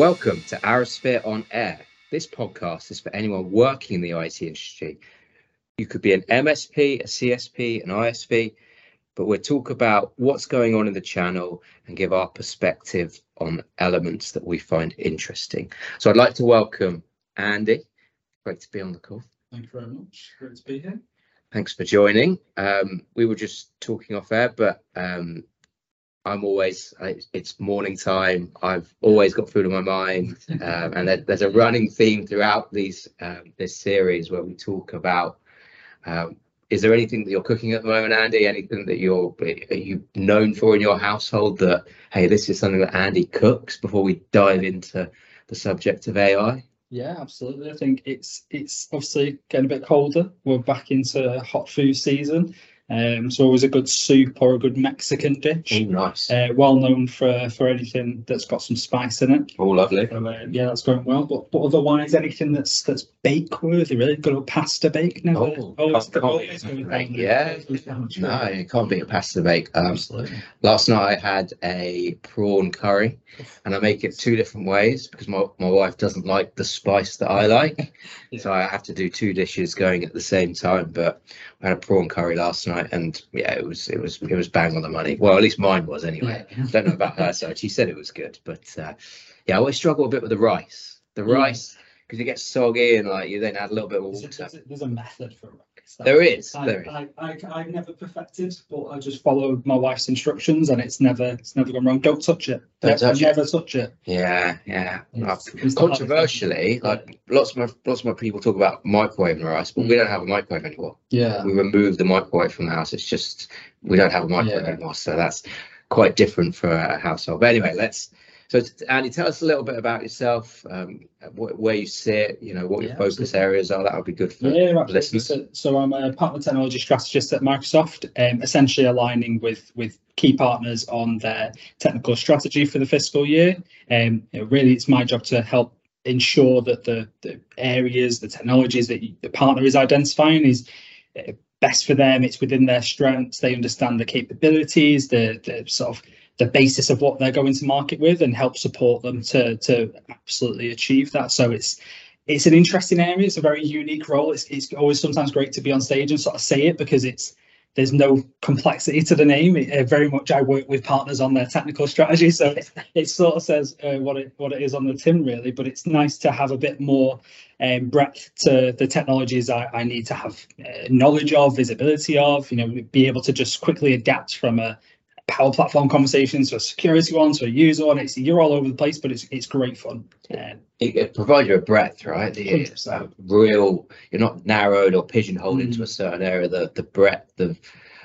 Welcome to ArrowSphere on Air. This podcast is for anyone working in the IT industry. You could be an MSP, a CSP, an ISP, but we'll talk about what's going on in the channel and give our perspective on elements that we find interesting. So I'd like to welcome Andy. Great to be on the call. Thank you very much. Great to be here. Thanks for joining. Um, we were just talking off air, but um, I'm always it's morning time. I've always got food in my mind, um, and there, there's a running theme throughout these um, this series where we talk about. Um, is there anything that you're cooking at the moment, Andy? Anything that you're are you known for in your household that hey, this is something that Andy cooks? Before we dive into the subject of AI. Yeah, absolutely. I think it's it's obviously getting a bit colder. We're back into hot food season. Um, so always a good soup or a good Mexican dish. Nice. Uh, well known for for anything that's got some spice in it. Oh, lovely. So, uh, yeah, that's going well. But but otherwise, anything that's that's bake worthy, really. Got a pasta bake now. Oh, oh can't, yeah. No, it can't be a pasta bake. Um, Absolutely. Last night I had a prawn curry, and I make it two different ways because my, my wife doesn't like the spice that I like, yeah. so I have to do two dishes going at the same time. But I had a prawn curry last night, and yeah, it was it was it was bang on the money. Well, at least mine was anyway. Yeah. Don't know about her side. She said it was good, but uh, yeah, I always struggle a bit with the rice. The rice because it gets soggy and like you then add a little bit of water. There's a, there's a method for it. There is. I, there is. I, I, I, never perfected, but I just followed my wife's instructions, and it's never it's never gone wrong. Don't touch it. Don't touch never it. touch it. Yeah, yeah. It's, it's Controversially, like lots of my lots of my people talk about microwaving rice, but mm. we don't have a microwave anymore. Yeah. We removed the microwave from the house. It's just we don't have a microwave yeah. anymore, so that's quite different for a household. But anyway, let's so, Andy, tell us a little bit about yourself, um, where you sit, you know, what your yeah, focus absolutely. areas are. That would be good for yeah, listeners. So, so, I'm a partner technology strategist at Microsoft, um, essentially aligning with with key partners on their technical strategy for the fiscal year. Um, you know, really, it's my job to help ensure that the, the areas, the technologies that you, the partner is identifying is uh, best for them. It's within their strengths. They understand the capabilities, the, the sort of the basis of what they're going to market with and help support them to to absolutely achieve that. So it's it's an interesting area. It's a very unique role. It's it's always sometimes great to be on stage and sort of say it because it's there's no complexity to the name. It, uh, very much, I work with partners on their technical strategy, so it, it sort of says uh, what it what it is on the tin, really. But it's nice to have a bit more um, breadth to the technologies I, I need to have uh, knowledge of, visibility of. You know, be able to just quickly adapt from a Power Platform conversations, or security ones, or user one. It's you're all over the place, but it's it's great fun. Um, it, it, provides you a breadth, right? It's a real. You're not narrowed or pigeonholed mm. into a certain area. The the breadth of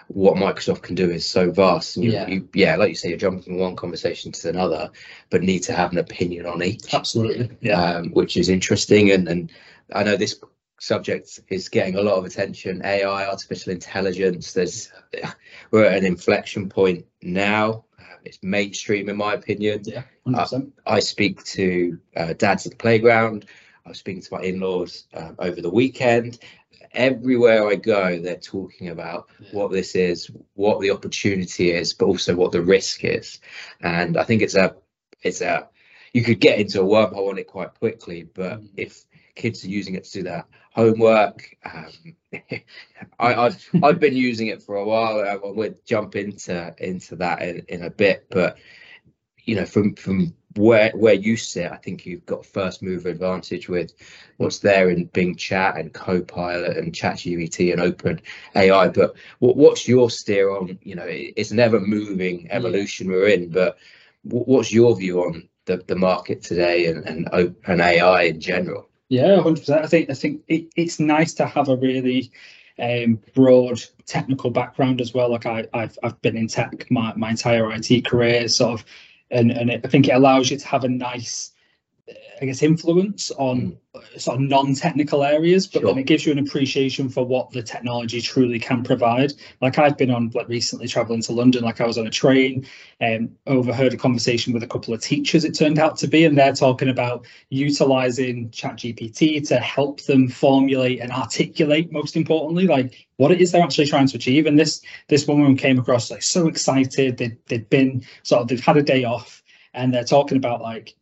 what Microsoft can do is so vast. You, yeah. You, yeah, like you say, you're jumping from one conversation to another, but need to have an opinion on each. Absolutely. Yeah. Um, which is interesting. And, and I know this subject is getting a lot of attention. AI, artificial intelligence. There's we're at an inflection point now. Um, it's mainstream, in my opinion. Yeah, uh, I speak to uh, dads at the playground. I was speaking to my in-laws uh, over the weekend. Everywhere I go, they're talking about yeah. what this is, what the opportunity is, but also what the risk is. And I think it's a, it's a, you could get into a wormhole on it quite quickly, but mm. if kids are using it to do their homework. Um, I, have I've been using it for a while. I will jump into into that in, in a bit, but you know, from from where where you sit, I think you've got first mover advantage with what's there in Bing Chat and Copilot and ChatGPT and Open AI. But what, what's your steer on? You know, it's an ever moving evolution we're in, but what's your view on the, the market today and, and open AI in general? Yeah, hundred percent. I think I think it, it's nice to have a really um, broad technical background as well. Like I, I've I've been in tech my, my entire IT career, sort of, and and it, I think it allows you to have a nice I guess, influence on mm. sort of non-technical areas, but sure. then it gives you an appreciation for what the technology truly can provide. Like I've been on, like recently traveling to London, like I was on a train and overheard a conversation with a couple of teachers, it turned out to be, and they're talking about utilizing ChatGPT to help them formulate and articulate, most importantly, like what it is they're actually trying to achieve. And this this woman came across like so excited. They'd, they'd been sort of, they've had a day off and they're talking about like,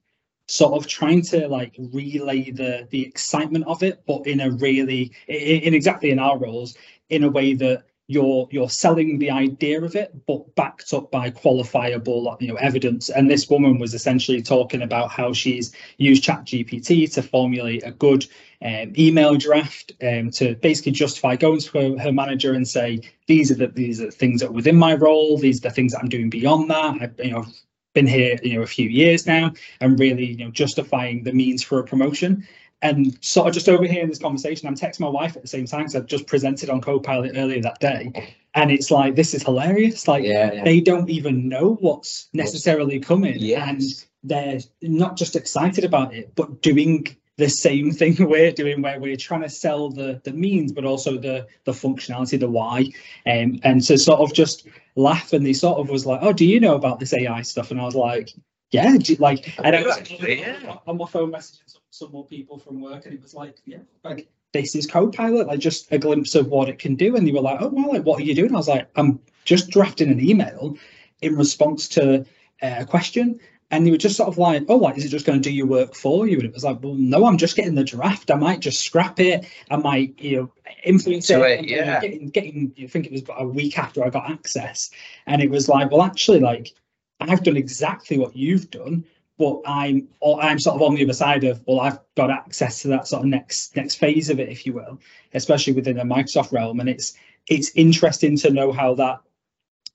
sort of trying to like relay the the excitement of it, but in a really in, in exactly in our roles in a way that you're you're selling the idea of it but backed up by qualifiable you know evidence. And this woman was essentially talking about how she's used chat gpt to formulate a good um, email draft um, to basically justify going to her, her, manager and say these are the these are the things that are within my role. These are the things that i'm doing beyond that. I you know been here you know a few years now and really you know justifying the means for a promotion and sort of just over here in this conversation, I'm texting my wife at the same time because I've just presented on Copilot earlier that day. And it's like, this is hilarious. Like, yeah, yeah. they don't even know what's necessarily coming. Yes. And they're not just excited about it, but doing the same thing we're doing where we're trying to sell the the means but also the the functionality the why um, and to sort of just laugh and they sort of was like oh do you know about this ai stuff and i was like yeah like and I was yeah. on my phone messaging some more people from work, and it was like, yeah, like this is Copilot, like just a glimpse of what it can do. And they were like, oh well, like what are you doing? I was like, I'm just drafting an email in response to uh, a question. And they were just sort of like, oh, like, is it just going to do your work for you? And it was like, well, no, I'm just getting the draft. I might just scrap it. I might, you know, influence it. it yeah. Getting, getting, I think it was about a week after I got access. And it was like, well, actually, like, I've done exactly what you've done, but I'm or I'm sort of on the other side of well, I've got access to that sort of next next phase of it, if you will, especially within the Microsoft realm, and it's it's interesting to know how that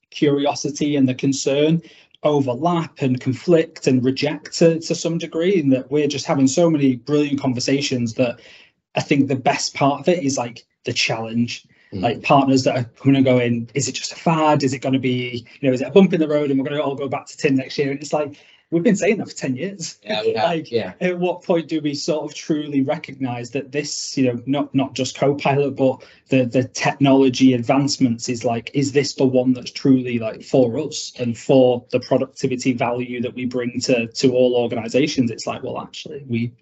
curiosity and the concern overlap and conflict and reject to, to some degree, and that we're just having so many brilliant conversations that I think the best part of it is like the challenge. Mm. Like partners that are going to go in, is it just a fad? Is it going to be, you know, is it a bump in the road and we're going to all go back to tin next year? And it's like, we've been saying that for 10 years. Yeah, like yeah. at what point do we sort of truly recognize that this you know not not just copilot but the the technology advancements is like is this the one that's truly like for us and for the productivity value that we bring to to all organizations? It's like well actually we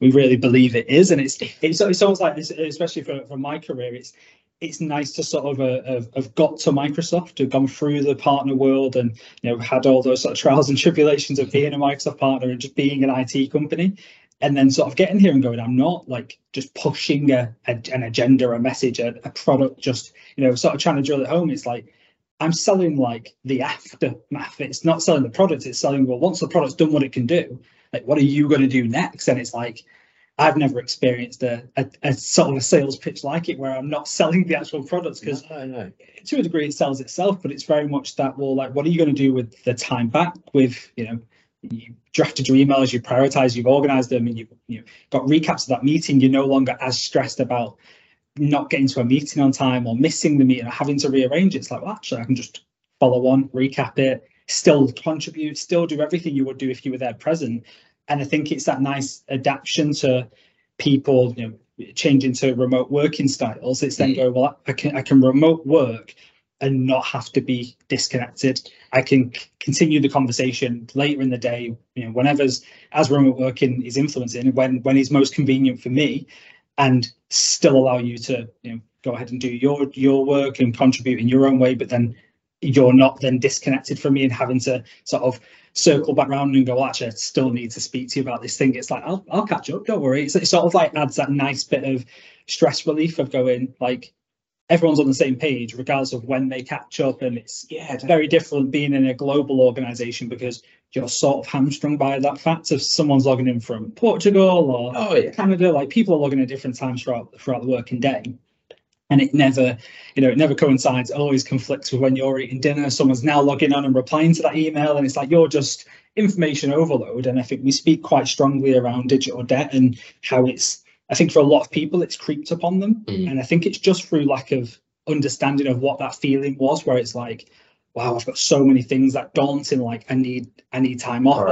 we really believe it is. And it's it's, it's almost like this especially for, for my career it's it's nice to sort of uh, have, have, got to Microsoft, have gone through the partner world, and you know had all those sort of trials and tribulations of being a Microsoft partner and just being an IT company, and then sort of getting here and going, I'm not like just pushing a, a an agenda, a message, a, a, product, just you know sort of trying to drill it home. It's like I'm selling like the aftermath. It's not selling the product. It's selling well once the product's done what it can do. Like what are you going to do next? And it's like I've never experienced a, a, a, sort of a sales pitch like it where I'm not selling the actual products because no, to a degree it sells itself, but it's very much that well, like what are you going to do with the time back with you know you drafted your emails, you prioritize, you've organized them, and you've you know, got recaps of that meeting. You're no longer as stressed about not getting to a meeting on time or missing the meeting or having to rearrange it. It's like, well, actually, I can just follow on, recap it, still contribute, still do everything you would do if you were there present and I think it's that nice adaptation to people, you know, changing to remote working styles. It's then mm. going, well, I can I can remote work and not have to be disconnected. I can c- continue the conversation later in the day, you know, whenever's as remote working is influencing, when when is most convenient for me, and still allow you to, you know, go ahead and do your your work and contribute in your own way, but then you're not then disconnected from me and having to sort of circle back around and go, actually, I still need to speak to you about this thing. It's like, I'll, I'll catch up, don't worry. It's, it sort of like adds that nice bit of stress relief of going, like, everyone's on the same page, regardless of when they catch up. And it's, yeah, it's very different being in a global organization because you're sort of hamstrung by that fact if someone's logging in from Portugal or oh, yeah. Canada, like people are logging at different times throughout, throughout the working day and it never you know it never coincides. It always conflicts with when you're eating dinner. Someone's now logging on and replying to that email and it's like you're just information overload. And i think we speak quite strongly around digital debt and how it's i think for a lot of people it's creeped upon them. Mm. and i think it's just through lack of understanding of what that feeling was where it's like wow, I've got so many things that daunting. Like I need, I need time off.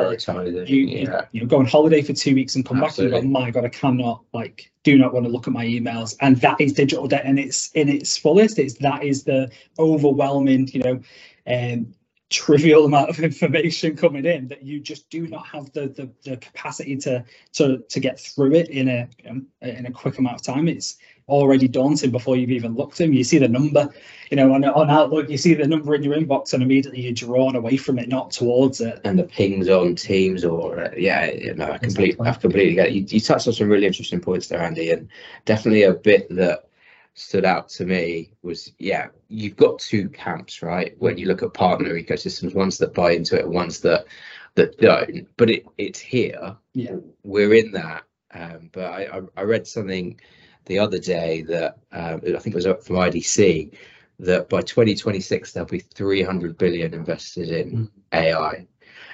You, yeah. you, know, go on holiday for two weeks and come Absolutely. back and go, my God, I cannot like, do not want to look at my emails. And that is digital debt and it's in its fullest. It's that is the overwhelming, you know, um, trivial amount of information coming in that you just do not have the the, the capacity to to to get through it in a um, in a quick amount of time. It's already daunting before you've even looked at them. You see the number, you know, on, on Outlook, you see the number in your inbox and immediately you're drawn away from it, not towards it. And the pings on Teams or uh, yeah, you know, I completely, Exactly. I completely get it. You, you touched on some really interesting points there, Andy, and definitely a bit that stood out to me was yeah, you've got two camps, right? When you look at partner ecosystems, ones that buy into it, ones that that don't. But it it's here. Yeah. we're in that. Um, but I, I, I read something the other day that um, I think it was up from IDC that by 2026 there'll be 300 billion invested in Mm. AI,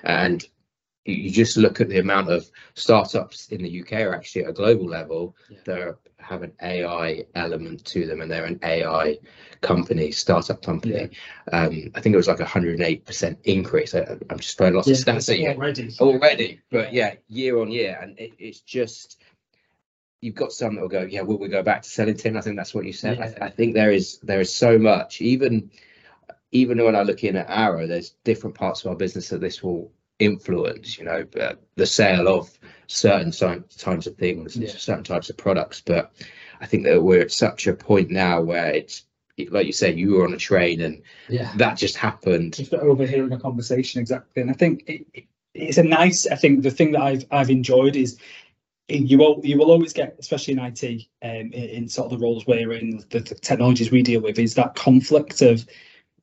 and you, just look at the amount of startups in the UK or actually at a global level Yeah. that are, have an AI element to them, and they're an AI company, startup company. Um, I think it was like a 108% increase. I, I'm just throwing lots of stats at you already. already but yeah year on year and it, it's just you've got some that will go yeah will we go back to selling tin i think that's what you said I, Yeah. I think there is there is so much even even when i look in at arrow there's different parts of our business that this will influence you know uh, the sale of certain types of things Yeah. certain types of products but i think that we're at such a point now where it's like you said you were on a train and Yeah. that just happened just overhearing a conversation exactly and i think it, it- it's a nice i think the thing that i've i've enjoyed is you will you will always get especially in it um, in, in sort of the roles we're in the, the technologies we deal with is that conflict of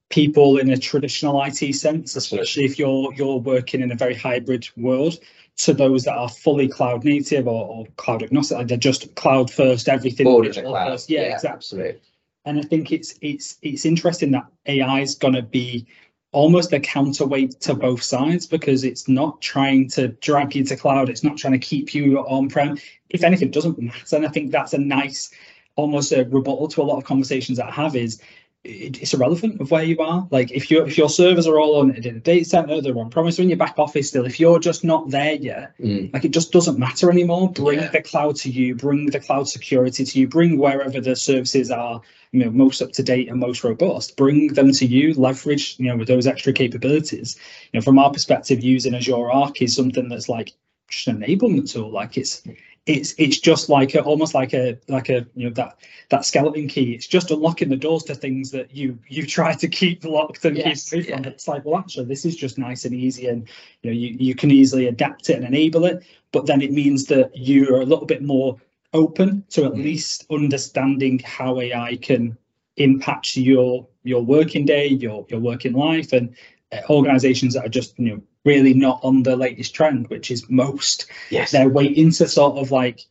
people in a traditional it sense especially if you're you're working in a very hybrid world to those that are fully cloud native or, or cloud agnostic like they're just cloud first everything cloud first. yeah, exactly. absolutely. And I think it's it's it's interesting that AI is going to be almost a counterweight to both sides because it's not trying to drag you to cloud. It's not trying to keep you on prem. If anything, doesn't matter. And I think that's a nice, almost a rebuttal to a lot of conversations that I have is it's irrelevant of where you are. Like if you if your servers are all on in a data center, they're on premise, or in your back office still. If you're just not there yet, Mm. like it just doesn't matter anymore. Bring Yeah. the cloud to you, bring the cloud security to you, bring wherever the services are, you know, most up to date and most robust. Bring them to you, leverage, you know, with those extra capabilities. You know, from our perspective, using Azure Arc is something that's like just an enablement tool. Like it's it's it's just like a almost like a like a you know that that skeleton key. It's just unlocking the doors to things that you you try to keep locked and Yes, keep yeah. It's like well actually this is just nice and easy and you know you, you can easily adapt it and enable it but then it means that you're a little bit more open to at Mm. least understanding how ai can impact your your working day your your working life and uh, organizations that are just you know really not on the latest trend which is most. Yes. They're waiting to sort of like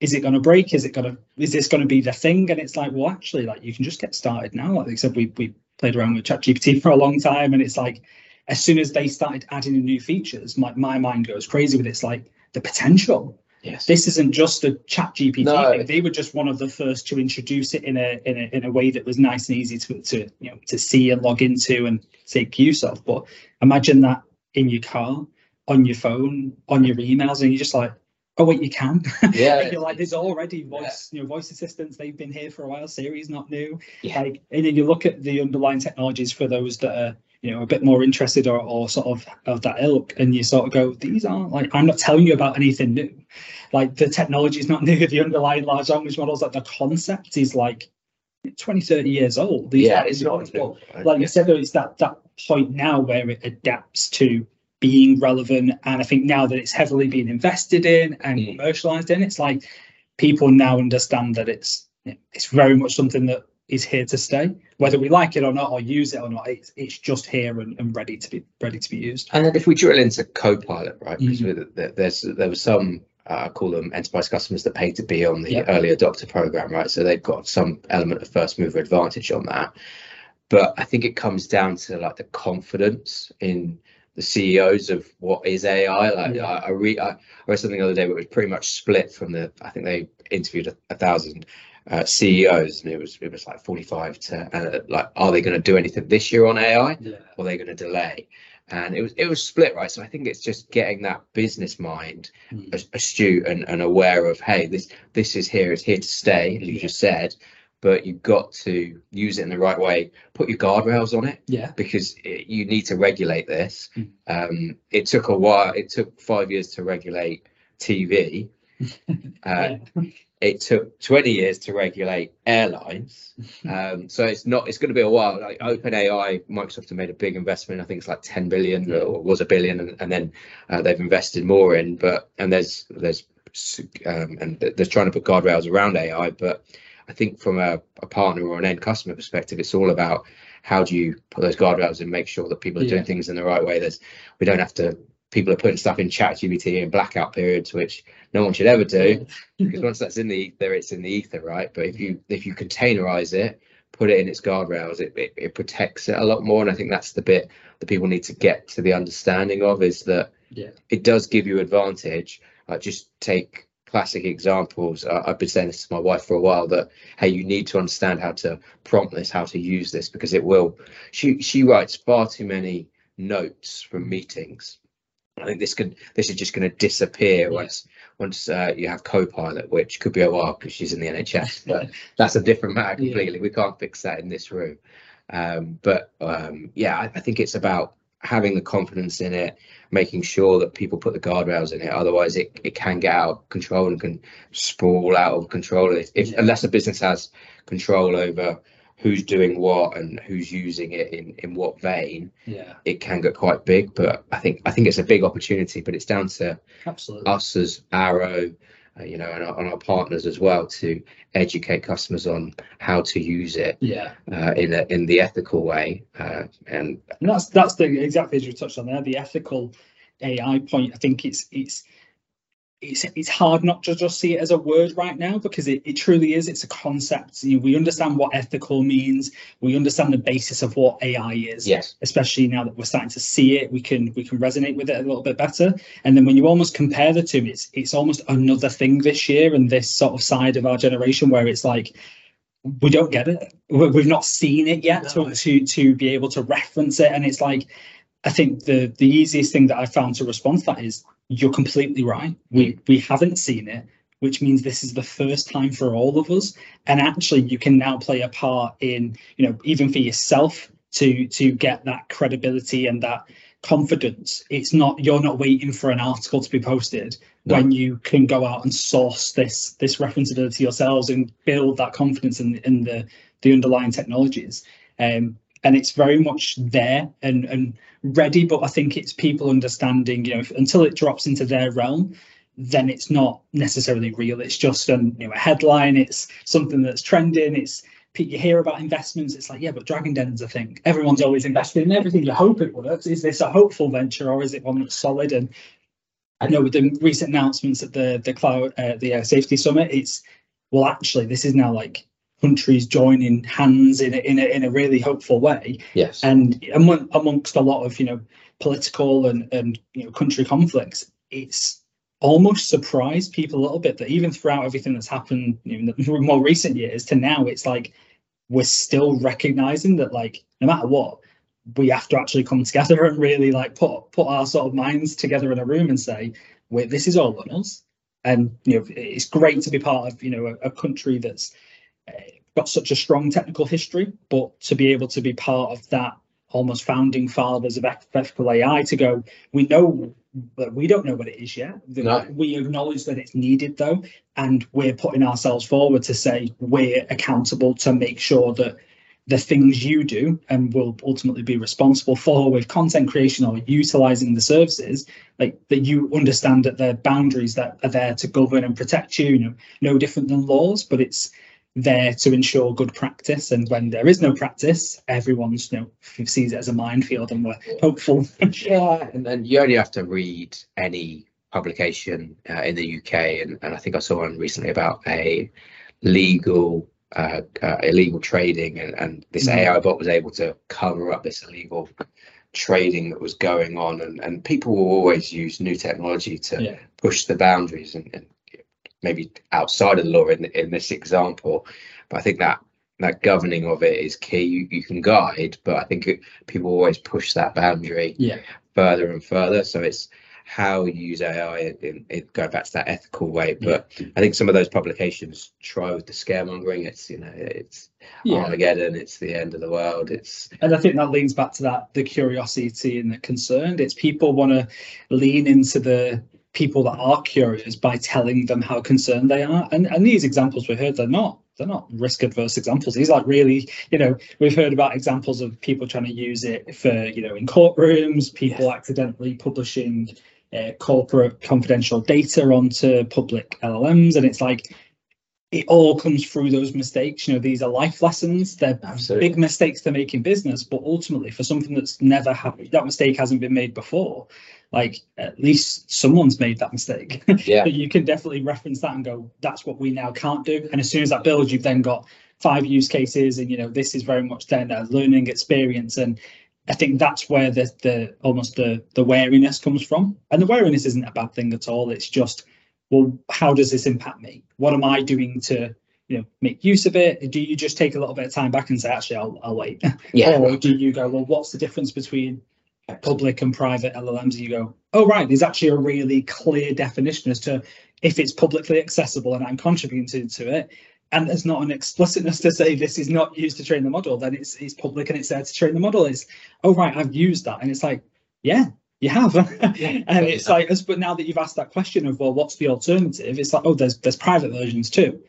is it going to break? Is it going to is this going to be the thing? And it's like well actually like you can just get started now. Like I said we we played around with ChatGPT for a long time and it's like as soon as they started adding in new features my, my mind goes crazy with it. it's like the potential. Yes. This isn't just a chat gpt No. thing. they were just one of the first to introduce it in a, in a in a way that was nice and easy to to you know to see and log into and take use of. But imagine that in your car on your phone on your emails and you're just like oh wait you can? Yeah. You're like there's already voice you know voice assistants. They've been here for a while. Siri's not new. Yeah. like and then you look at the underlying technologies for those that are you know a bit more interested or, or sort of of that ilk and you sort of go these aren't like i'm not telling you about anything new. Like the technology is not new. The underlying large language models like the concept is like 20 30 years old These yeah it's not like you said though it's that that point now where it adapts to being relevant and i think now that it's heavily being invested in and Mm. commercialized in it's like people now understand that it's it's very much something that is here to stay whether we like it or not or use it or not it's, it's just here and, and ready to be ready to be used And then if we drill into Copilot, right? Because Mhm. there- there's there was some uh, I call them enterprise customers that pay to be on the Yeah. early adopter program, right? So they've got some element of first mover advantage on that. But I think it comes down to like the confidence in the CEOs of what is AI. Like Yeah. I, I read I read something the other day, but it was pretty much split from the. I think they interviewed a, a thousand uh, CEOs, and it was it was like forty five to uh, like, are they going to do anything this year on AI? yeah or they're going to delay and it was it was split right so i think it's just getting that business mind Mm. astute and, and aware of hey this this is here it's here to stay as you Yeah. just said but you've got to use it in the right way put your guardrails on it yeah because it, you need to regulate this Mm. um it took a while it took five years to regulate tv Uh, it took 20 years to regulate airlines. Um, so it's not, it's going to be a while. Like OpenAI, Microsoft have made a big investment. I think it's like 10 billion or was a billion, and, and then uh, they've invested more in. But and there's there's um, and there's trying to put guardrails around AI. But I think from a, a, partner or an end customer perspective, it's all about how do you put those guardrails and make sure that people are yeah. doing things in the right way. There's we don't have to people are putting stuff in ChatGPT in blackout periods, which no one should ever do because once that's in the ether, it's in the ether, right? But if you if you containerize it, put it in its guardrails, it, it, it protects it a lot more. And I think that's the bit that people need to get to the understanding of is that yeah. it does give you advantage. Like just take classic examples. Uh, I've been saying this to my wife for a while that hey, you need to understand how to prompt this, how to use this, because it will. She she writes far too many notes from meetings I think this could this is just going to disappear yeah. once once uh, you have Copilot, which could be a while because she's in the NHS, but that's a different matter completely. Yeah. We can't fix that in this room. Um, but um, yeah, I, I, think it's about having the confidence in it, making sure that people put the guardrails in it. Otherwise, it, it can get out of control and can sprawl out of control if, if yeah. unless a business has control over who's doing what and who's using it in in what vein yeah. it can get quite big. But i think i think it's a big opportunity but it's down to absolutely. us as arrow uh, you know and our, and our, partners as well to educate customers on how to use it yeah. uh, in a, in the ethical way uh, and, and that's that's the exactly as you touched on there the ethical ai point. I think it's it's it's it's hard not to just see it as a word right now because it, it truly is it's a concept. You know, we understand what ethical means. We understand the basis of what ai is yes. especially now that we're starting to see it. We can we can resonate with it a little bit better. And then when you almost compare the two it's it's almost another thing this year and this sort of side of our generation where it's like we don't get it. We've not seen it yet no. to, to to be able to reference it. And it's like i think the the easiest thing that i found to respond to that is you're completely right. We we haven't seen it, which means this is the first time for all of us. And actually, you can now play a part in, you know, even for yourself to to get that credibility and that confidence. It's not you're not waiting for an article to be posted no. when you can go out and source this this referenceability yourselves and build that confidence in in the the underlying technologies. Um, and it's very much there and and ready but i think it's people understanding you know if, until it drops into their realm then it's not necessarily real. It's just an, you know, a headline. It's something that's trending. It's you hear about investments. It's like yeah but dragon den's a thing. Everyone's always investing in everything. You hope it works. Is this a hopeful venture or is it one that's solid? And i know with the recent announcements at the the cloud uh, the uh, safety summit it's well actually this is now like countries joining hands in a, in a, in a really hopeful way. Yes. And among, amongst a lot of you know political and and you know country conflicts, it's almost surprised people a little bit that even throughout everything that's happened in the more recent years to now, it's like we're still recognizing that like no matter what, we have to actually come together and really like put put our sort of minds together in a room and say, wait, this is all on us. And you know, it's great to be part of you know a, a country that's got such a strong technical history, but to be able to be part of that almost founding fathers of ethical AI to go, we know but we don't know what it is yet. No. We acknowledge that it's needed though, and we're putting ourselves forward to say we're accountable to make sure that the things you do and will ultimately be responsible for with content creation or utilizing the services, like that you understand that the boundaries that are there to govern and protect you, you know, no different than laws, but it's there to ensure good practice. And when there is no practice, everyone's you know sees it as a minefield, and we're hopeful. yeah, and then you only have to read any publication uh, in the UK, and, and I think I saw one recently about a legal uh, uh, illegal trading, and, and this mm. AI bot was able to cover up this illegal trading that was going on, and, and people will always use new technology to yeah. push the boundaries and, and maybe outside of the law in, in this example. But I think that that governing of it is key. You, you can guide, but I think it, people always push that boundary yeah. further and further. So it's how you use AI in, in going back to that ethical way. But yeah. I think some of those publications try with the scaremongering. It's you know it's yeah. Armageddon. It's the end of the world. It's and I think that leans back to that the curiosity and the concern. It's people want to lean into the people that are curious by telling them how concerned they are. And and these examples we heard, they're not they're not risk adverse examples. These like really, you know, we've heard about examples of people trying to use it for, you know, in courtrooms, people accidentally publishing uh, corporate confidential data onto public LLMs, and it's like it all comes through those mistakes. You know, these are life lessons. They're Absolutely. big mistakes to make in business, but ultimately for something that's never happened, that mistake hasn't been made before. Like at least someone's made that mistake. Yeah. you can definitely reference that and go, that's what we now can't do. And as soon as that builds, you've then got five use cases, and you know, this is very much then a learning experience. And I think that's where the the almost the the wariness comes from. And the wariness isn't a bad thing at all. It's just well, how does this impact me? What am I doing to you know make use of it? Do you just take a little bit of time back and say, actually, I'll, I'll wait? Yeah. or do you go, well, what's the difference between public and private LLMs? You go, oh right, there's actually a really clear definition as to if it's publicly accessible and I'm contributing to it. And there's not an explicitness to say this is not used to train the model, then it's it's public and it's there to train the model. Is oh right, I've used that. And it's like, yeah, you have and it's like but now that you've asked that question of well what's the alternative it's like oh there's there's private versions too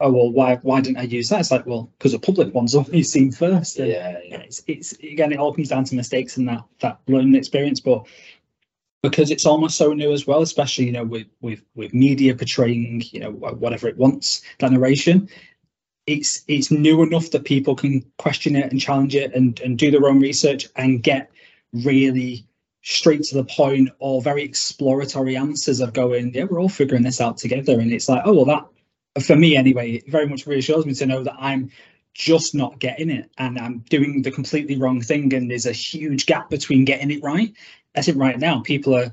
oh well why why didn't i use that it's like well because the public one's always seen first and, yeah, yeah. it's it's again it all comes down to mistakes and that that learning experience but because it's almost so new as well especially you know with with with media portraying you know whatever it wants that narration it's it's new enough that people can question it and challenge it and and do their own research and get really straight to the point or very exploratory answers of going, yeah, we're all figuring this out together. And it's like, oh, well, that, for me anyway, it very much reassures me to know that I'm just not getting it and I'm doing the completely wrong thing. And there's a huge gap between getting it right. I think right now people are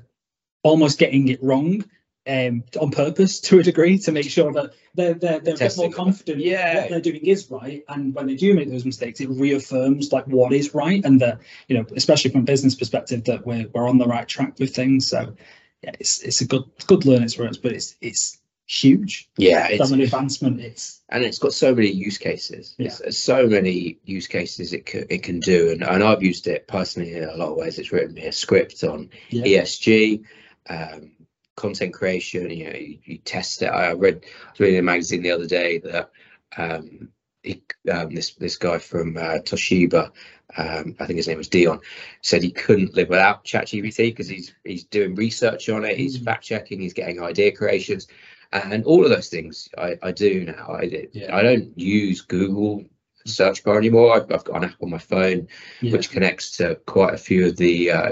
almost getting it wrong um, on purpose to a degree to make sure that they're they're, they're a bit more confident yeah. what they're doing is right and when they do make those mistakes it reaffirms like what is right and that you know especially from a business perspective that we're, we're on the right track with things so yeah it's it's a good good learning experience but it's it's huge yeah it's an advancement it's and it's got so many use cases yeah. It's, so many use cases it can, it can do and, and i've used it personally in a lot of ways it's written me a script on yeah. esg um, content creation. You know, you, you test it. I read, reading a magazine the other day that um, he, um, this this guy from uh, Toshiba, um, I think his name was Dion, said he couldn't live without ChatGPT because he's he's doing research on it, he's mm. fact checking, he's getting idea creations, and all of those things I, I do now. I yeah. I don't use Google search bar anymore. I've, I've, got an app on my phone yeah. which connects to quite a few of the uh,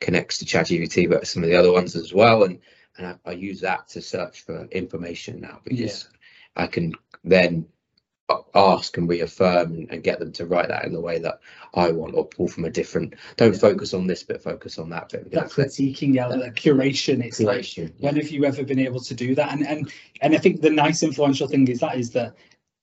connects to ChatGPT, but some of the other ones as well. And and I, I use that to search for information now because yeah. I can then ask and reaffirm and, and, get them to write that in the way that I want or pull from a different don't yeah. focus on this bit focus on that bit that critiquing yeah the curation it's curation, like yeah. when have you ever been able to do that and and and I think the nice influential thing is that is that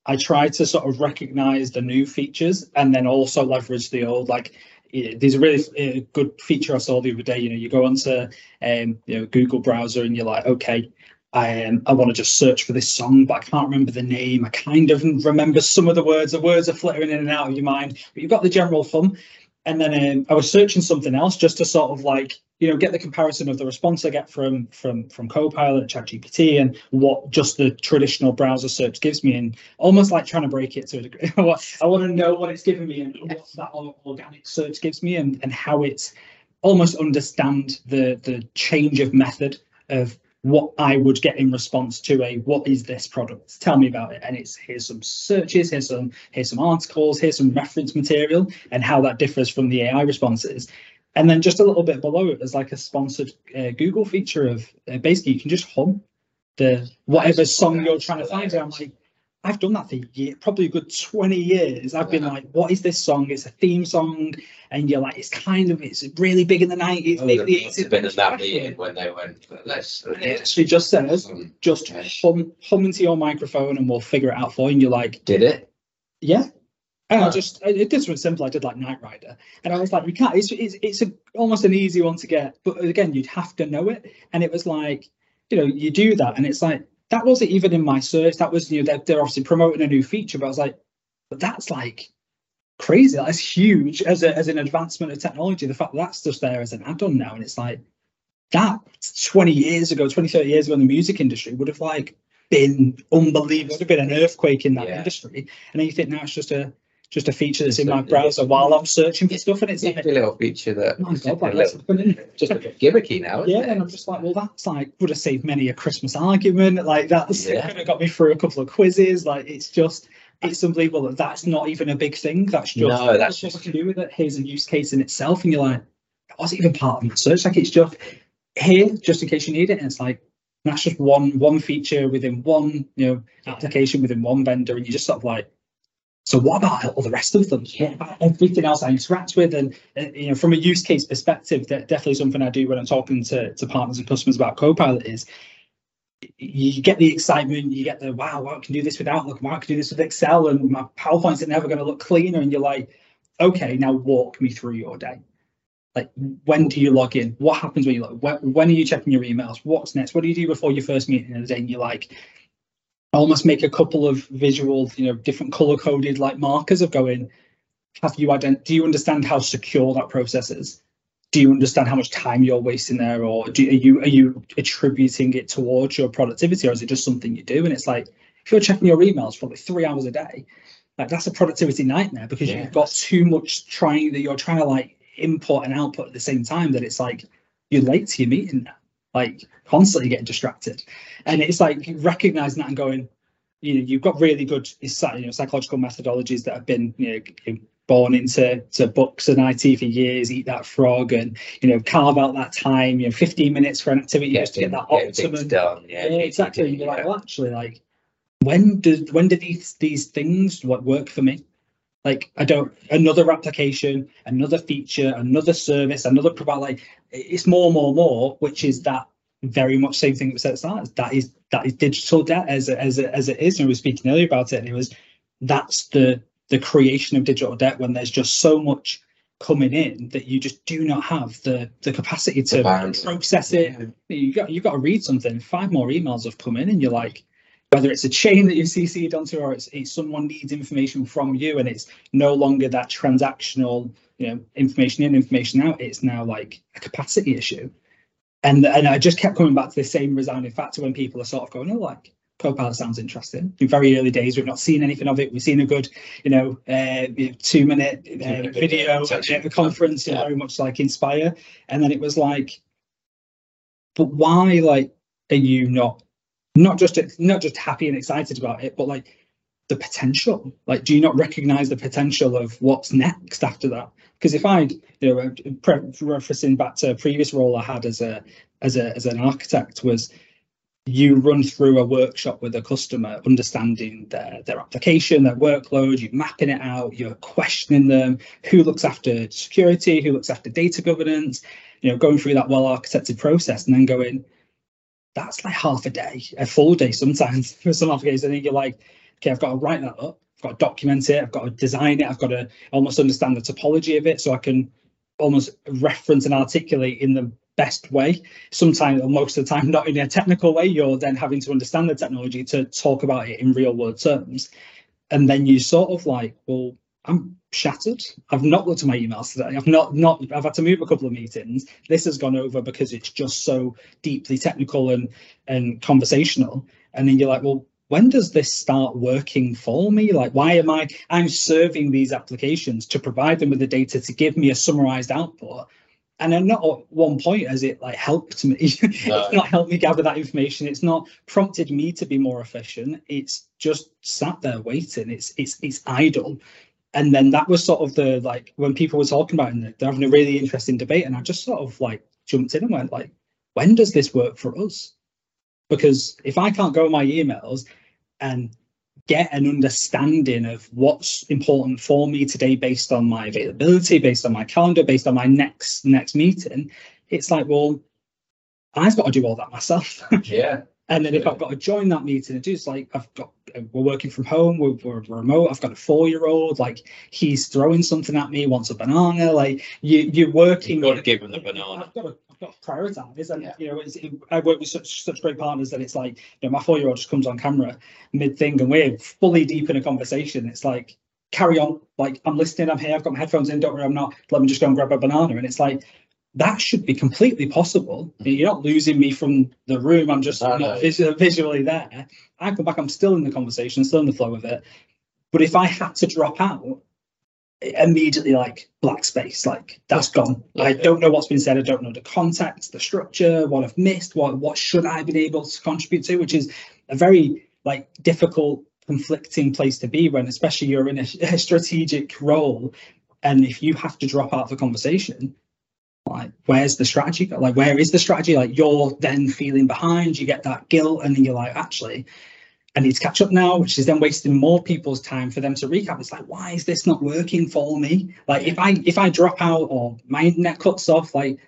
I try to sort of recognize the new features and then also leverage the old. Like, there's a really uh, good feature I saw the other day. You know, you go onto um, you know Google browser and you're like, okay, um, I want to just search for this song, but I can't remember the name. I kind of remember some of the words. The words are flittering in and out of your mind, but you've got the general thumb. And then um, I was searching something else just to sort of like you know get the comparison of the response I get from from from Copilot, ChatGPT, and what just the traditional browser search gives me, and almost like trying to break it to a degree. I want to know what it's giving me and what that organic search gives me, and and how it's almost understand the the change of method of what I would get in response to a what is this product? Tell me about it. And it's here's some searches, here's some here's some articles, here's some reference material, and how that differs from the AI responses. And then just a little bit below it, there's like a sponsored uh, Google feature of uh, basically you can just hum the whatever song you're trying to find. I'm like, I've done that for year, probably a good 20 years. I've been like, what is this song? It's a theme song. And you're like, it's kind of, it's really big in the 90s. Oh, maybe it's been in that meeting when they went, let's. It actually just says, mm. just hum, hum into your microphone and we'll figure it out for you. And you're like, did it? Yeah. And I just it did something simple. I did like Knight Rider, and I was like, we can't. It's it's it's a, almost an easy one to get, but again, you'd have to know it. And it was like, you know, you do that, and it's like that wasn't even in my search. That was you know they're, they're obviously promoting a new feature, but I was like, but that's like crazy. That's huge as a as an advancement of technology. The fact that that's just there as an add-on now, and it's like that 20 years ago, 20, 30 years ago in the music industry would have like been unbelievable. It Would have been an earthquake in that Yeah. industry. And then you think now it's just a just a feature that's in my browser while I'm searching for stuff, and it's It's like, a little feature that oh my god, a like, that's little, just a bit gimmicky now. Isn't Yeah, it? and I'm just like, well, that's like would have saved many a Christmas argument. Like that's Yeah. could have got me through a couple of quizzes. Like it's just it's unbelievable that that's not even a big thing. That's just No, that's what just- we can do with it. Here's a use case in itself, and you're like, that wasn't even part of my search. Like it's just here, just in case you need it. And it's like that's just one one feature within one you know application within one vendor, and you just sort of like. So what about all the rest of them? What about everything else I interact with? And uh, you know, from a use case perspective, that definitely something I do when I'm talking to, to partners and customers about Copilot is you get the excitement, you get the wow, I can do this with Outlook, I can do this with Excel, and my PowerPoints are never going to look cleaner. And you're like, okay, now walk me through your day. Like, when do you log in? What happens when you log? When, when are you checking your emails? What's next? What do you do before your first meeting of the day? And you're like, almost make a couple of visual, you know, different color coded like markers of going. Have you ident- Do you understand how secure that process is? Do you understand how much time you're wasting there, or do are you are you attributing it towards your productivity, or is it just something you do? And it's like if you're checking your emails probably three hours a day, like that's a productivity nightmare because Yeah. you've got too much trying that you're trying to like input and output at the same time that it's like you're late to your meeting now, like constantly getting distracted. And it's like recognizing that and going, you know, you've got really good you know, psychological methodologies that have been, you know, born into to books and IT for years, eat that frog and, you know, carve out that time, you know, 15 minutes for an activity just to get that optimum done. Yeah, yeah, exactly. And you're like, well, actually, like, when does when do these these things what work for me? Like, I don't another application, another feature, another service, another provider. Like, it's more, more, more, which is that very much same thing that we said at the start. That is that is digital debt as it- as it- as it is. And we were speaking earlier about it, and it was that's the the creation of digital debt when there's just so much coming in that you just do not have the the capacity to balance. process it you got you got to read something. Five more emails have come in, and you're like, whether it's a chain that you've CC'd onto, or it's, it's someone needs information from you, and it's no longer that transactional, you know, information in, information out. It's now like a capacity issue, and and I just kept coming back to the same resounding factor when people are sort of going, oh, like. Copilot sounds interesting. In very early days, we've not seen anything of it. We've seen a good, you know, uh, two minute uh, video at the conference, Yeah. very much like Inspire. And then it was like, but why like are you not not just not just happy and excited about it but like the potential. Like do you not recognize the potential of what's next after that? Because if i you know pre- referencing back to a previous role i had as a as a as an architect was you run through a workshop with a customer understanding their their application their workload you're mapping it out you're questioning them who looks after security who looks after data governance you know going through that well architected process and then going that's like half a day a full day sometimes for some applications. And then you're like okay i've got to write that up. I've got to document it. I've got to design it. I've got to almost understand the topology of it so i can almost reference and articulate in the best way. Sometimes or most of the time not in a technical way. You're then having to understand the technology to talk about it in real world terms. And then you sort of like well i'm shattered. I've not looked at my emails today. I've not not i've had to move a couple of meetings. This has gone over because it's just so deeply technical and and conversational. And then you're like well when does this start working for me? Like why am i i'm serving these applications to provide them with the data to give me a summarized output. And then not at one point has it like helped me. It's not helped me gather that information. It's not prompted me to be more efficient. It's just sat there waiting. It's it's it's idle and then that was sort of the like when people were talking about it they're having a really interesting debate and i just sort of like jumped in and went like when does this work for us because if i can't go my emails and get an understanding of what's important for me today based on my availability based on my calendar based on my next next meeting it's like well i've got to do all that myself Yeah. And then if I've got to join that meeting and do it's like I've got we're working from home, we're, we're remote, I've got a four-year-old, like he's throwing something at me, wants a banana, like you you're working. You've got to give him the banana. I've got to, I've got to prioritize, and Yeah. you know, it's, it, I work with such such great partners that it's like, you know, my four-year-old just comes on camera mid thing, and we're fully deep in a conversation. It's like, carry on, like I'm listening, I'm here, I've got my headphones in, don't worry, I'm not. Let me just go and grab a banana, and it's like, that should be completely possible. You're not losing me from the room. I'm just No, not no. visually, there. I come back, I'm still in the conversation, still in the flow of it. But if I had to drop out, immediately like black space, like that's gone. I don't know what's been said. I don't know the context, the structure, what I've missed, what what should I have been able to contribute to, which is a very like difficult, conflicting place to be when, especially you're in a, a strategic role, and if you have to drop out of the conversation, like where's the strategy? Like where is the strategy? Like you're then feeling behind, you get that guilt, and then you're like, actually, I need to catch up now, which is then wasting more people's time for them to recap. It's like, why is this not working for me? Like if I if I drop out or my internet cuts off, like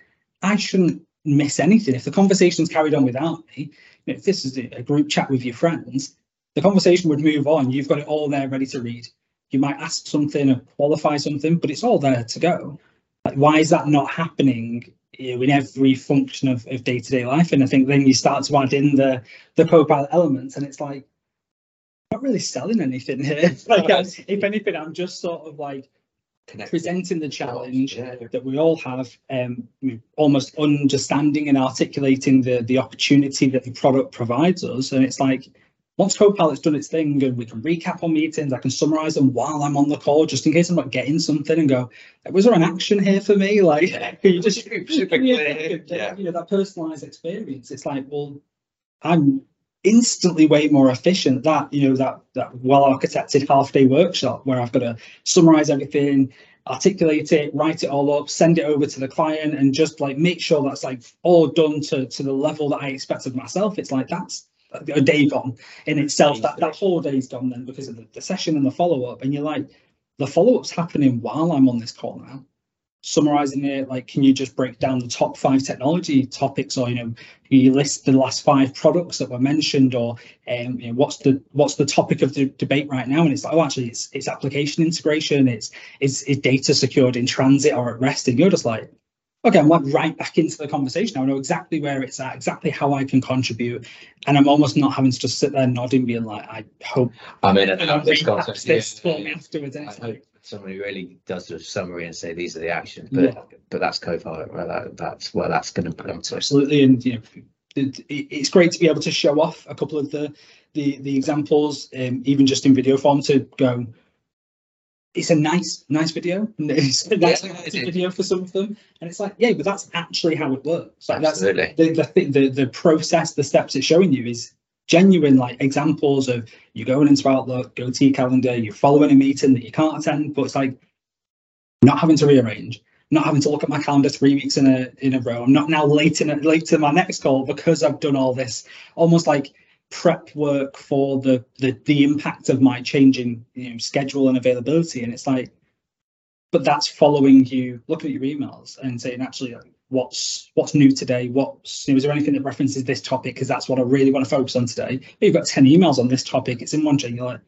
I shouldn't miss anything. If the conversation's carried on without me, if this is a group chat with your friends, the conversation would move on. You've got it all there ready to read. You might ask something or qualify something, but it's all there to go. Like, why is that not happening you know, in every function of, of day-to-day life? And I think then you start to add in the the co-pilot elements, and it's like I'm not really selling anything here. like, I- if anything, I'm just sort of like Connect. presenting the challenge that we all have, um, almost understanding and articulating the the opportunity that the product provides us. And it's like once Copilot's done its thing and we can recap on meetings, I can summarize them while I'm on the call, just in case I'm not getting something and go, was there an action here for me? Like, can you just Super Yeah. Yeah. you know, that personalized experience. It's like, well, I'm instantly way more efficient that you know that that well architected half day workshop where I've got to summarize everything, articulate it, write it all up, send it over to the client, and just like make sure that's like all done to to the level that I expect of myself. It's like that's a day gone in itself. That that whole day's gone then because of the, the session and the follow up, and you're like, the follow up's happening while I'm on this call now. Summarizing it like can you just break down the top five technology topics or you know you list the last five products that were mentioned or um, you know, what's the what's the topic of the debate right now? And it's like oh actually it's it's application integration it's it's, it's data secured in transit or at rest. And you're just like okay i'm like right back into the conversation. I know exactly where it's at exactly how i can contribute. And i'm almost not having to just sit there nodding being like i hope I mean, and this recaps concept, this yeah, for me afterwards. I hope somebody really does a summary and say these are the actions, Yeah. but but that's co-pilot. Well, that, that's where that's going to come to. Absolutely. And you know it- it's great to be able to show off a couple of the the the examples um, even just in video form to go it's a nice nice video. And it's a nice Yeah, nice video for some of them. And it's like yeah but that's actually how it works. Like that's Absolutely. the the, thing, the the process the steps it's showing you is genuine like examples of you going into outlook go to your calendar you're following a meeting that you can't attend but it's like not having to rearrange not having to look at my calendar three weeks in a in a row. I'm not now late in a, late to my next call because i've done all this. Almost like prep work for the the, the impact of my changing you know, schedule and availability. And it's like but that's following you looking at your emails and saying actually what's what's new today? What's you know, is there anything that references this topic? Because that's what i really want to focus on today. But you've got 10 emails on this topic it's in one chain you're like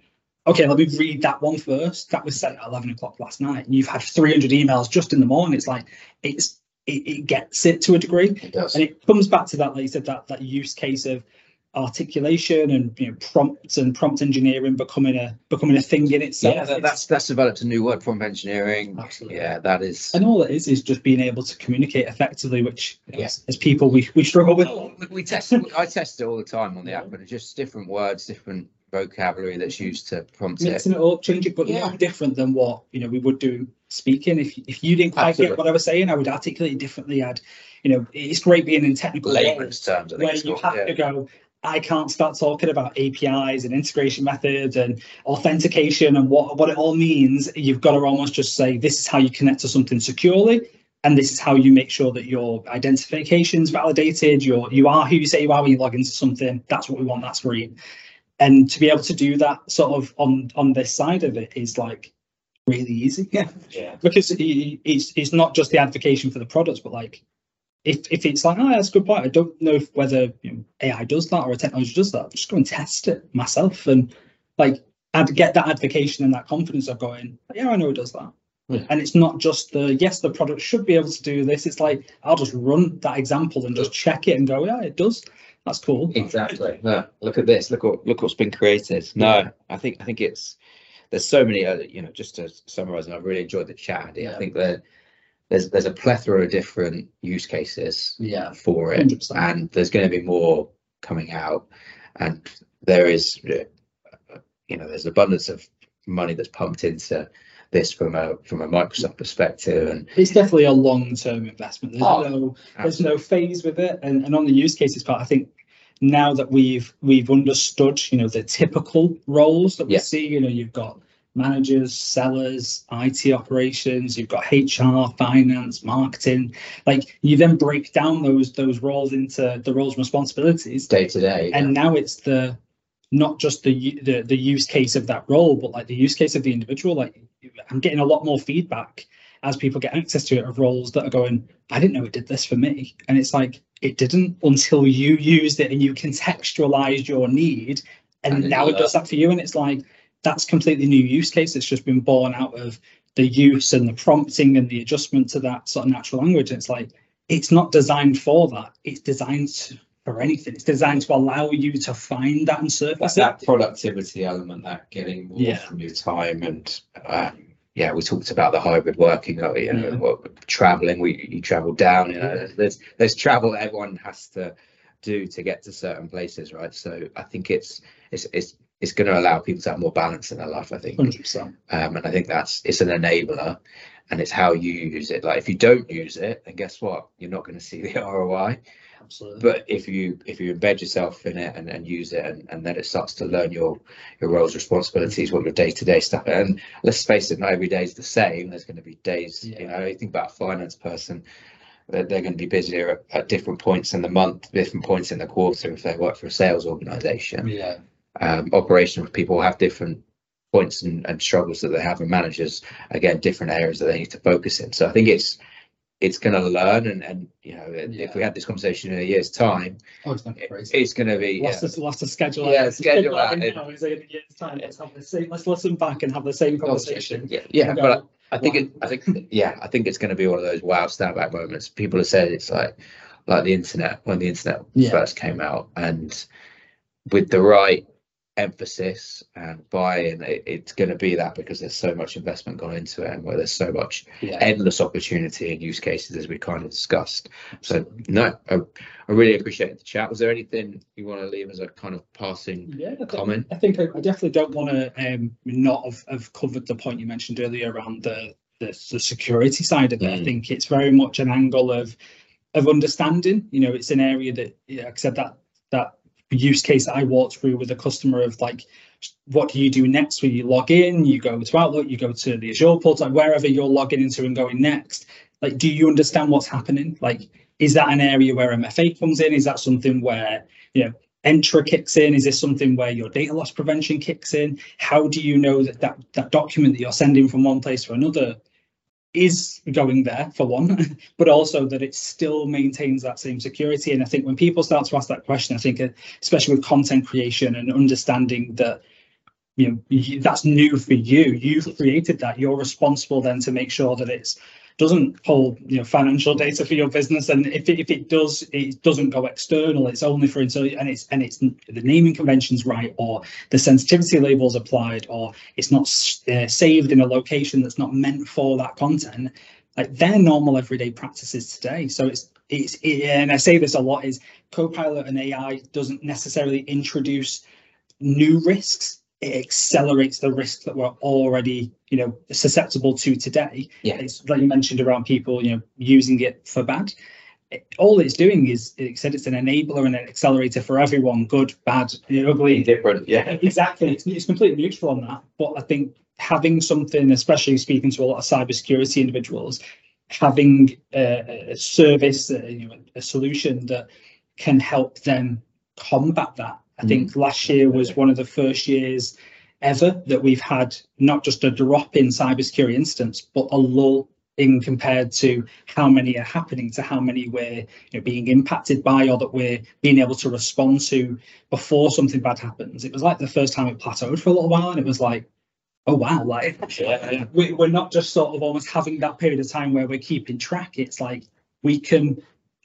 okay let me read that one first. That was sent at 11 o'clock last night. And you've had 300 emails just in the morning. It's like it's it, it gets it to a degree. It does. and it comes back to that like you said that that use case of articulation and you know prompts and prompt engineering becoming a becoming a thing in itself Yeah, that, that's that's developed a new word from engineering. Absolutely. Yeah, that is. and all it is is just being able to communicate effectively which you know, Yeah. as, as people we, we struggle with Oh, we- test. I test it all the time on the app, but it's just different words, different vocabulary that's used to prompt it. mixing it up change it but Yeah. no different than what you know we would do speaking if if you didn't quite Absolutely. get what i was saying i would articulate it differently i'd you know it's great being in technical terms, I think where you have yeah. to go I can't start talking about APIs and integration methods and authentication and what, what it all means. You've got to almost just say, this is how you connect to something securely. And this is how you make sure that your identification is validated. Your, you are who you say you are when you log into something. That's what we want, that's green. And to be able to do that sort of on, on this side of it is like really easy. Yeah. Yeah. Because it's, it's not just the advocation for the products, but like if, if it's like, oh, that's a good point. I don't know if whether you know, AI does that or a technology does that. Just go and test it myself and like I'd get that advocation and that confidence of going, yeah, I know it does that. Yeah. And it's not just the yes, the product should be able to do this. It's like I'll just run that example and just check it and go, yeah, it does. That's cool. Exactly. No, look at this. Look what look what's been created. No, I think I think it's there's so many. Uh, you know, just to summarize, and I've really enjoyed the chat. Andy. I think that there's there's a plethora of different use cases Yeah. for it, 100%. and there's going to be more coming out, and there is, uh, you know, there's abundance of money that's pumped into this from a from a Microsoft perspective, and It's definitely a long-term investment. There's Oh, no there's no phase with it. And, and on the use cases part, I think now that we've we've understood, you know, the typical roles that we Yeah. see, you know, you've got managers, sellers, IT operations, you've got HR, finance, marketing. Like you then break down those those roles into the roles and responsibilities. day to day. And now it's the not just the the the use case of that role, but like the use case of the individual. Like I'm getting a lot more feedback as people get access to it of roles that are going, I didn't know it did this for me. And it's like it didn't until you used it and you contextualized your need. And, now it does does that for you. And it's like that's completely new use case. It's just been born out of the use and the prompting and the adjustment to that sort of natural language. It's like it's not designed for that. It's designed for anything. It's designed to allow you to find that and surface that it. productivity element, that getting more Yeah. from your time, and um, yeah, we talked about the hybrid working. uh, You know, Yeah. what, traveling. We you travel down. You know, there's there's travel everyone has to do to get to certain places, right? So I think it's it's it's it's going to allow people to have more balance in their life. I think, Hundred percent. um, and I think that's it's an enabler, and it's how you use it. Like if you don't use it, then guess what? You're not going to see the ROI Absolutely. but if you if you embed yourself in it and, and use it and, and then it starts to learn your your roles responsibilities what your day-to-day stuff and let's face it not every day is the same there's going to be days you Yeah. know you think about a finance person they're, they're going to be busier at, at different points in the month different points in the quarter if they work for a sales organization yeah. Um, operational people have different points and, and struggles that they have and managers again different areas that they need to focus in so i think it's it's going to learn and and you know Yeah. if we had this conversation in a year's time Oh, it's not it's going to be We'll yeah, we'll have to schedule Yeah, it. schedule that that in in. now. Is in a year's time? Let's have the same. Let's listen back and have the same conversation. yeah, yeah. But go, I, I think it, I think yeah, I think it's going to be one of those wow stand back moments. People have said it's like like the internet when the internet Yeah. first came out, and with the right emphasis and buy-in, it, it's going to be that because there's so much investment gone into it, and where there's so much yeah. endless opportunity and use cases as we kind of discussed. So no, I, I really appreciate the chat. Was there anything you want to leave as a kind of passing Yeah, I think- comment? I think I, I definitely don't want to um, not have, have covered the point you mentioned earlier around the the, the security side of it. I Mm. think it's very much an angle of of understanding. You know, it's an area that, yeah, like I said, that that use case I walked through with a customer of like, what do you do next when you log in? You go to Outlook, you go to the Azure portal, wherever you're logging into and going next. Like, do you understand what's happening? Like, is that an area where MFA comes in? Is that something where you know Entra kicks in? Is this something where your data loss prevention kicks in? How do you know that that, that document that you're sending from one place to another is going there for one, but also that it still maintains that same security? And I think when people start to ask that question, I think uh, especially with content creation and understanding that you know that's new for you, you've created that. You're responsible then to make sure that it's doesn't hold you know financial data for your business and if it, if it does it doesn't go external it's only for internal and it's and it's the naming conventions right or the sensitivity labels applied or it's not uh, saved in a location that's not meant for that content like they're normal everyday practices today. So it's it's it, and i say this a lot is copilot and ai doesn't necessarily introduce new risks it accelerates the risk that we're already you know susceptible to today. Yeah. it's like you mentioned around people you know using it for bad. It- all it's doing is it said it's an enabler and an accelerator for everyone good bad ugly. Different, yeah. exactly. It's, it's completely neutral on that. But i think having something especially speaking to a lot of cybersecurity individuals having a, a service uh, you know a solution that can help them combat that i think mm-hmm. last year was one of the first years ever that we've had not just a drop in cybersecurity incidents but a lull in compared to how many are happening to how many we're you know, being impacted by or that we're being able to respond to before something bad happens. It was like the first time it plateaued for a little while, and it was like, oh wow, like Yeah. we, we're not just sort of almost having that period of time where we're keeping track. It's like we can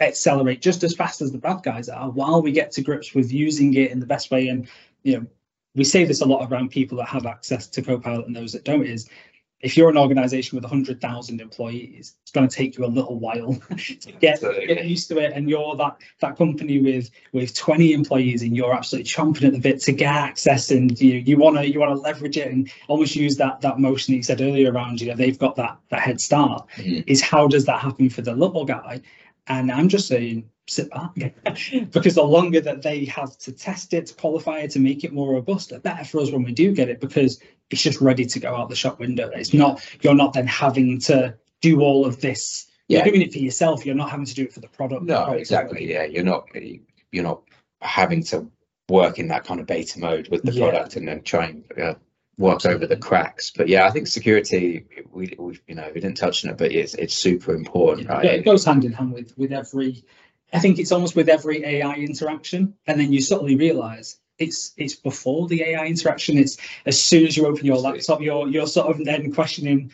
accelerate just as fast as the bad guys are while we get to grips with using it in the best way. And you know, we say this a lot around people that have access to Copilot and those that don't. Is if you're an organization with 100,000 employees, it's going to take you a little while to get, get used to it. And you're that that company with with 20 employees and you're absolutely chomping at the bit to get access and you you want to you want to leverage it and almost use that that motion that you said earlier around you know they've got that that head start. Mhm. Is how does that happen for the little guy? And I'm just saying, sit back because the longer that they have to test it, to qualify it, to make it more robust, the better for us when we do get it because it's just ready to go out the shop window. It's not you're not then having to do all of this. You're Yeah. doing it for yourself. You're not having to do it for the product. No, exactly. Yeah, you're not you're not having to work in that kind of beta mode with the Yeah. product and then try and uh, work over the cracks. But yeah, I think security we we you know we didn't touch on it, but it's it's super important, Yeah, right? It goes hand in hand with with every. I think it's almost with every AI interaction, and then you suddenly realise it's it's before the AI interaction. It's as soon as you open your laptop, you're you're sort of then questioning.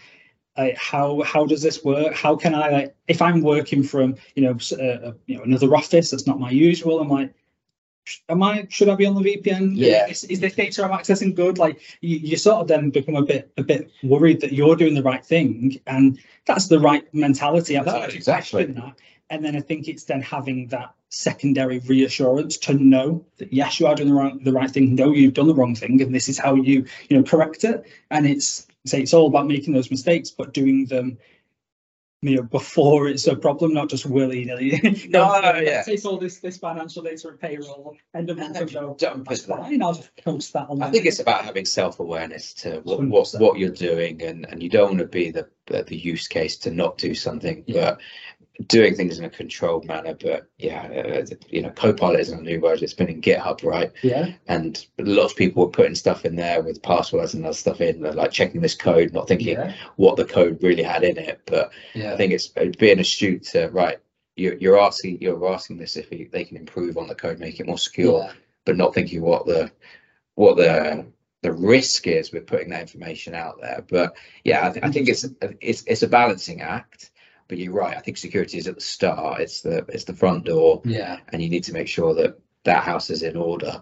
Like how how does this work? How can I like if I'm working from you know uh, uh, you know another office that's not my usual? I'm like, am I should I be on the VPN? Yeah. Is, is this data I'm accessing good? Like you, you sort of then become a bit a bit worried that you're doing the right thing, and that's the right mentality. I've No, exactly. that. And then I think it's then having that secondary reassurance to know that yes, you are doing the right the right thing. No, you've done the wrong thing, and this is how you you know correct it. And it's say it's all about making those mistakes, but doing them you know before it's a problem, not just willy nilly. No, yeah. Take all this this financial data and payroll end of month and go. That's fine. I'll just post that on. I think it's about having self-awareness to what, what what you're doing, and and you don't want to be the the, the use case to not do something, Yeah. but doing things in a controlled manner. But yeah, uh, you know, Copilot isn't a new word; it's been in GitHub, right? yeah. And lots of people were putting stuff in there with passwords and other stuff in, like checking this code, not thinking Yeah. what the code really had in it. But Yeah. I think it's uh, being astute to right. You're, you're asking you're asking this if he- they can improve on the code, make it more secure Yeah. but not thinking what the what the the risk is with putting that information out there. But yeah, I, th- I think it's it's it's a balancing act. But you're right. I think security is at the start. It's the it's the front door, Yeah. and you need to make sure that that house is in order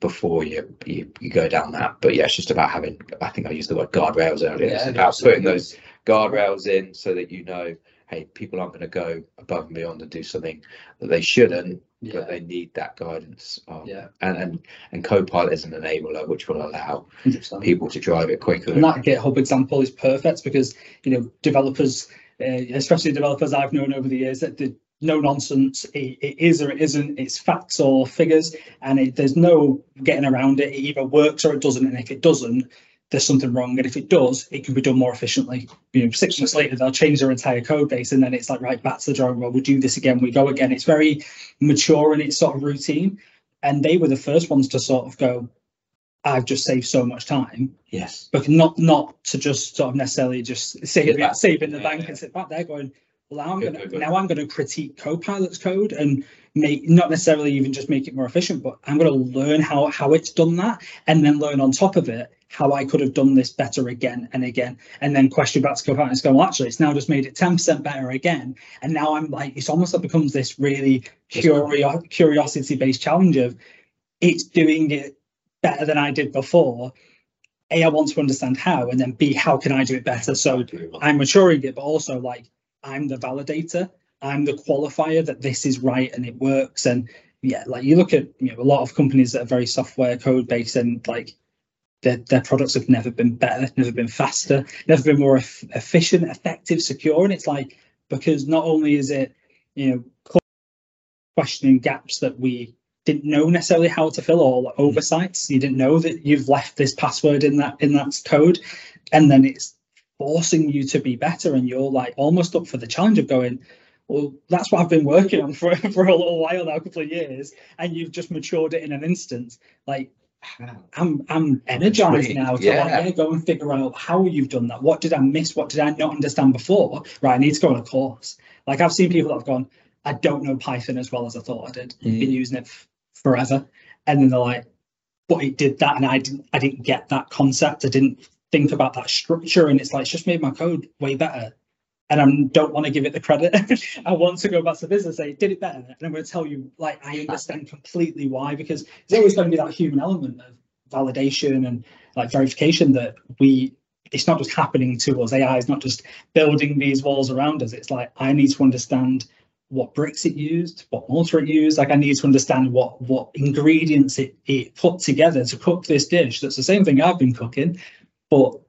before you you, you go down that. But yeah, it's just about having. I think I used the word guardrails earlier. it's Yeah, about putting those guardrails in so that you know, hey, people aren't going to go above and beyond and do something that they shouldn't, Yeah. but they need that guidance. Um, Yeah. and and and Copilot is an enabler which will allow 100%. people to drive it quicker. And that GitHub example is perfect because you know developers, Uh, especially developers I've known over the years, that the no nonsense. It, it is or it isn't. It's facts or figures, and it, there's no getting around it. It either works or it doesn't. And if it doesn't, there's something wrong. And if it does, it can be done more efficiently. You know, six months later they'll change their entire code base, and then it's like right back to the drawing board. We do this again. We go again. It's very mature and its sort of routine. And they were the first ones to sort of go. I've just saved so much time yes. but not not to just sort of necessarily just save it, save in the Yeah, bank yeah. and sit back there going, well, now I'm Good, gonna good, good. now I'm gonna critique Copilot's code and make not necessarily even just make it more efficient, but I'm gonna learn how how it's done that and then learn on top of it how I could have done this better again and again, and then question back to Copilot and go, well, actually, it's now just made it 10% better again. And now I'm like, it's almost like becomes this really curio- curiosity based challenge of it's doing it better than I did before. A, I want to understand how, and then B, how can I do it better? So I'm maturing it, but also like I'm the validator, I'm the qualifier that this is right and it works. And yeah, like you look at you know a lot of companies that are very software code based and like their, their products have never been better, never been faster, never been more eff- efficient, effective, secure. And it's like because not only is it you know questioning gaps that we didn't know necessarily how to fill all like, oversights. You didn't know that you've left this password in that in that code, and then it's forcing you to be better, and you're like almost up for the challenge of going. Well, that's what I've been working on for for a little while now, a couple of years, and you've just matured it in an instant. Like I'm I'm energized Sweet. now to Yeah. like, yeah, go and figure out how you've done that. What did I miss? What did I not understand before? Right, I need to go on a course. Like I've seen people that have gone, I don't know Python as well as I thought I did. Mm. Been using it forever, and then they're like, but it did that, and I didn't. I didn't get that concept. I didn't think about that structure, and it's like it's just made my code way better. And I don't want to give it the credit. I want to go back to business and say, did it better? And I'm going to tell you, like, I understand completely why, because there's always going to be that human element of validation and like verification that we it's not just happening to us. AI is not just building these walls around us. It's like I need to understand what bricks it used, what mortar it used. Like I need to understand what what ingredients it, it put together to cook this dish. That's the same thing I've been cooking, but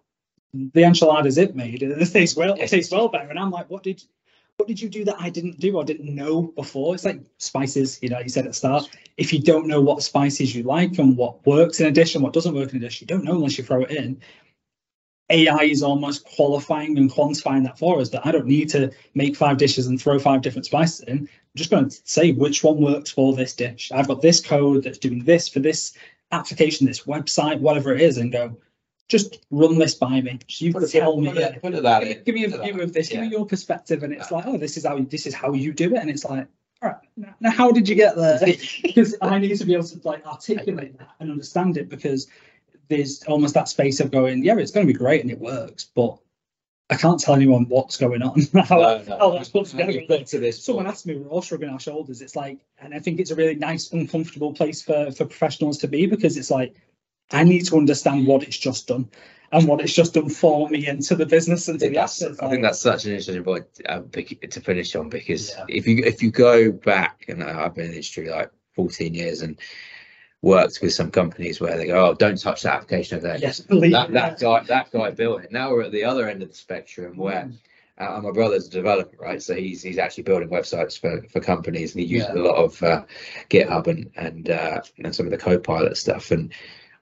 the enchiladas it made, it tastes well, it tastes well better. And I'm like, what did what did you do that I didn't do or didn't know before? It's like spices, you know, you said at the start. If you don't know what spices you like and what works in a dish and what doesn't work in a dish, you don't know unless you throw it in. AI is almost qualifying and quantifying that for us that I don't need to make five dishes and throw five different spices in. I'm just going to say which one works for this dish. I've got this code that's doing this for this application, this website, whatever it is, and go, just run this by me. You Put it- tell me. put it- put it that give me a view of this. Give me your perspective, and it's like, oh, this is how this is how you do it, and it's like, all right, now, now how did you get there? because I need to be able to like articulate that and understand it because there's almost that space of going, yeah, it's going to be great and it works, but I can't tell anyone what's going on. how, No, no. how that's put together. To this Someone asked me, we're all shrugging our shoulders. It's like, and I think it's a really nice, uncomfortable place for for professionals to be because it's like, I need to understand what it's just done and what it's just done for me and to the business and to the assets. I think that's such an interesting point um, to finish on because Yeah. if you if you go back and I've been in the industry like 14 years and worked with some companies where they go, oh, don't touch that application over there. yes, believe That that guy that guy built it. Now we're at the other end of the spectrum where uh, my brother's a developer, right? So he's he's actually building websites for for companies, and he uses Yeah. a lot of uh, GitHub and and uh, and some of the Copilot stuff. And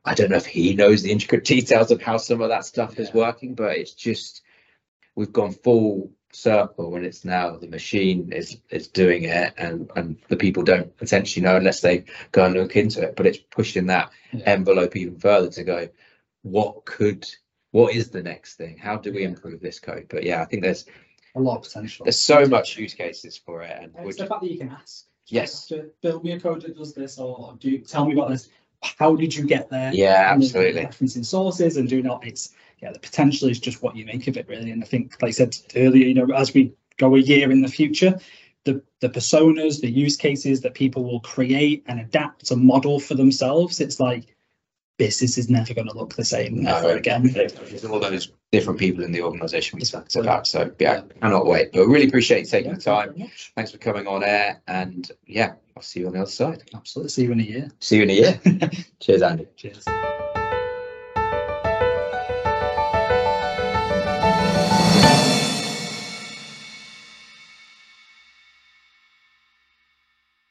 I don't know if he knows the intricate details of how some of that stuff is working, but it's just we've gone full circle when it's now the machine is is doing it and and the people don't essentially know unless they go and look into it but it's pushing that Yeah. envelope even further to go what could what is the next thing how do we Yeah. improve this code but yeah i think there's a lot of potential. there's so much use cases for it and And It's the fact that you can ask. Yes. To build me a code that does this, or do tell me about this. How did you get there? yeah And absolutely Referencing sources and doing not. It's yeah, the potential is just what you make of it, really. And I think, like I said earlier, you know, as we go a year in the future, the the personas, the use cases that people will create and adapt to model for themselves, it's like business is never going to look the same No, ever again. there's all those different people in the organization we talked about so yeah cannot wait but really appreciate you taking Yeah, the time thanks for coming on air and yeah i'll see you on the other side Absolutely. See you in a year. see you in a year cheers andy Cheers.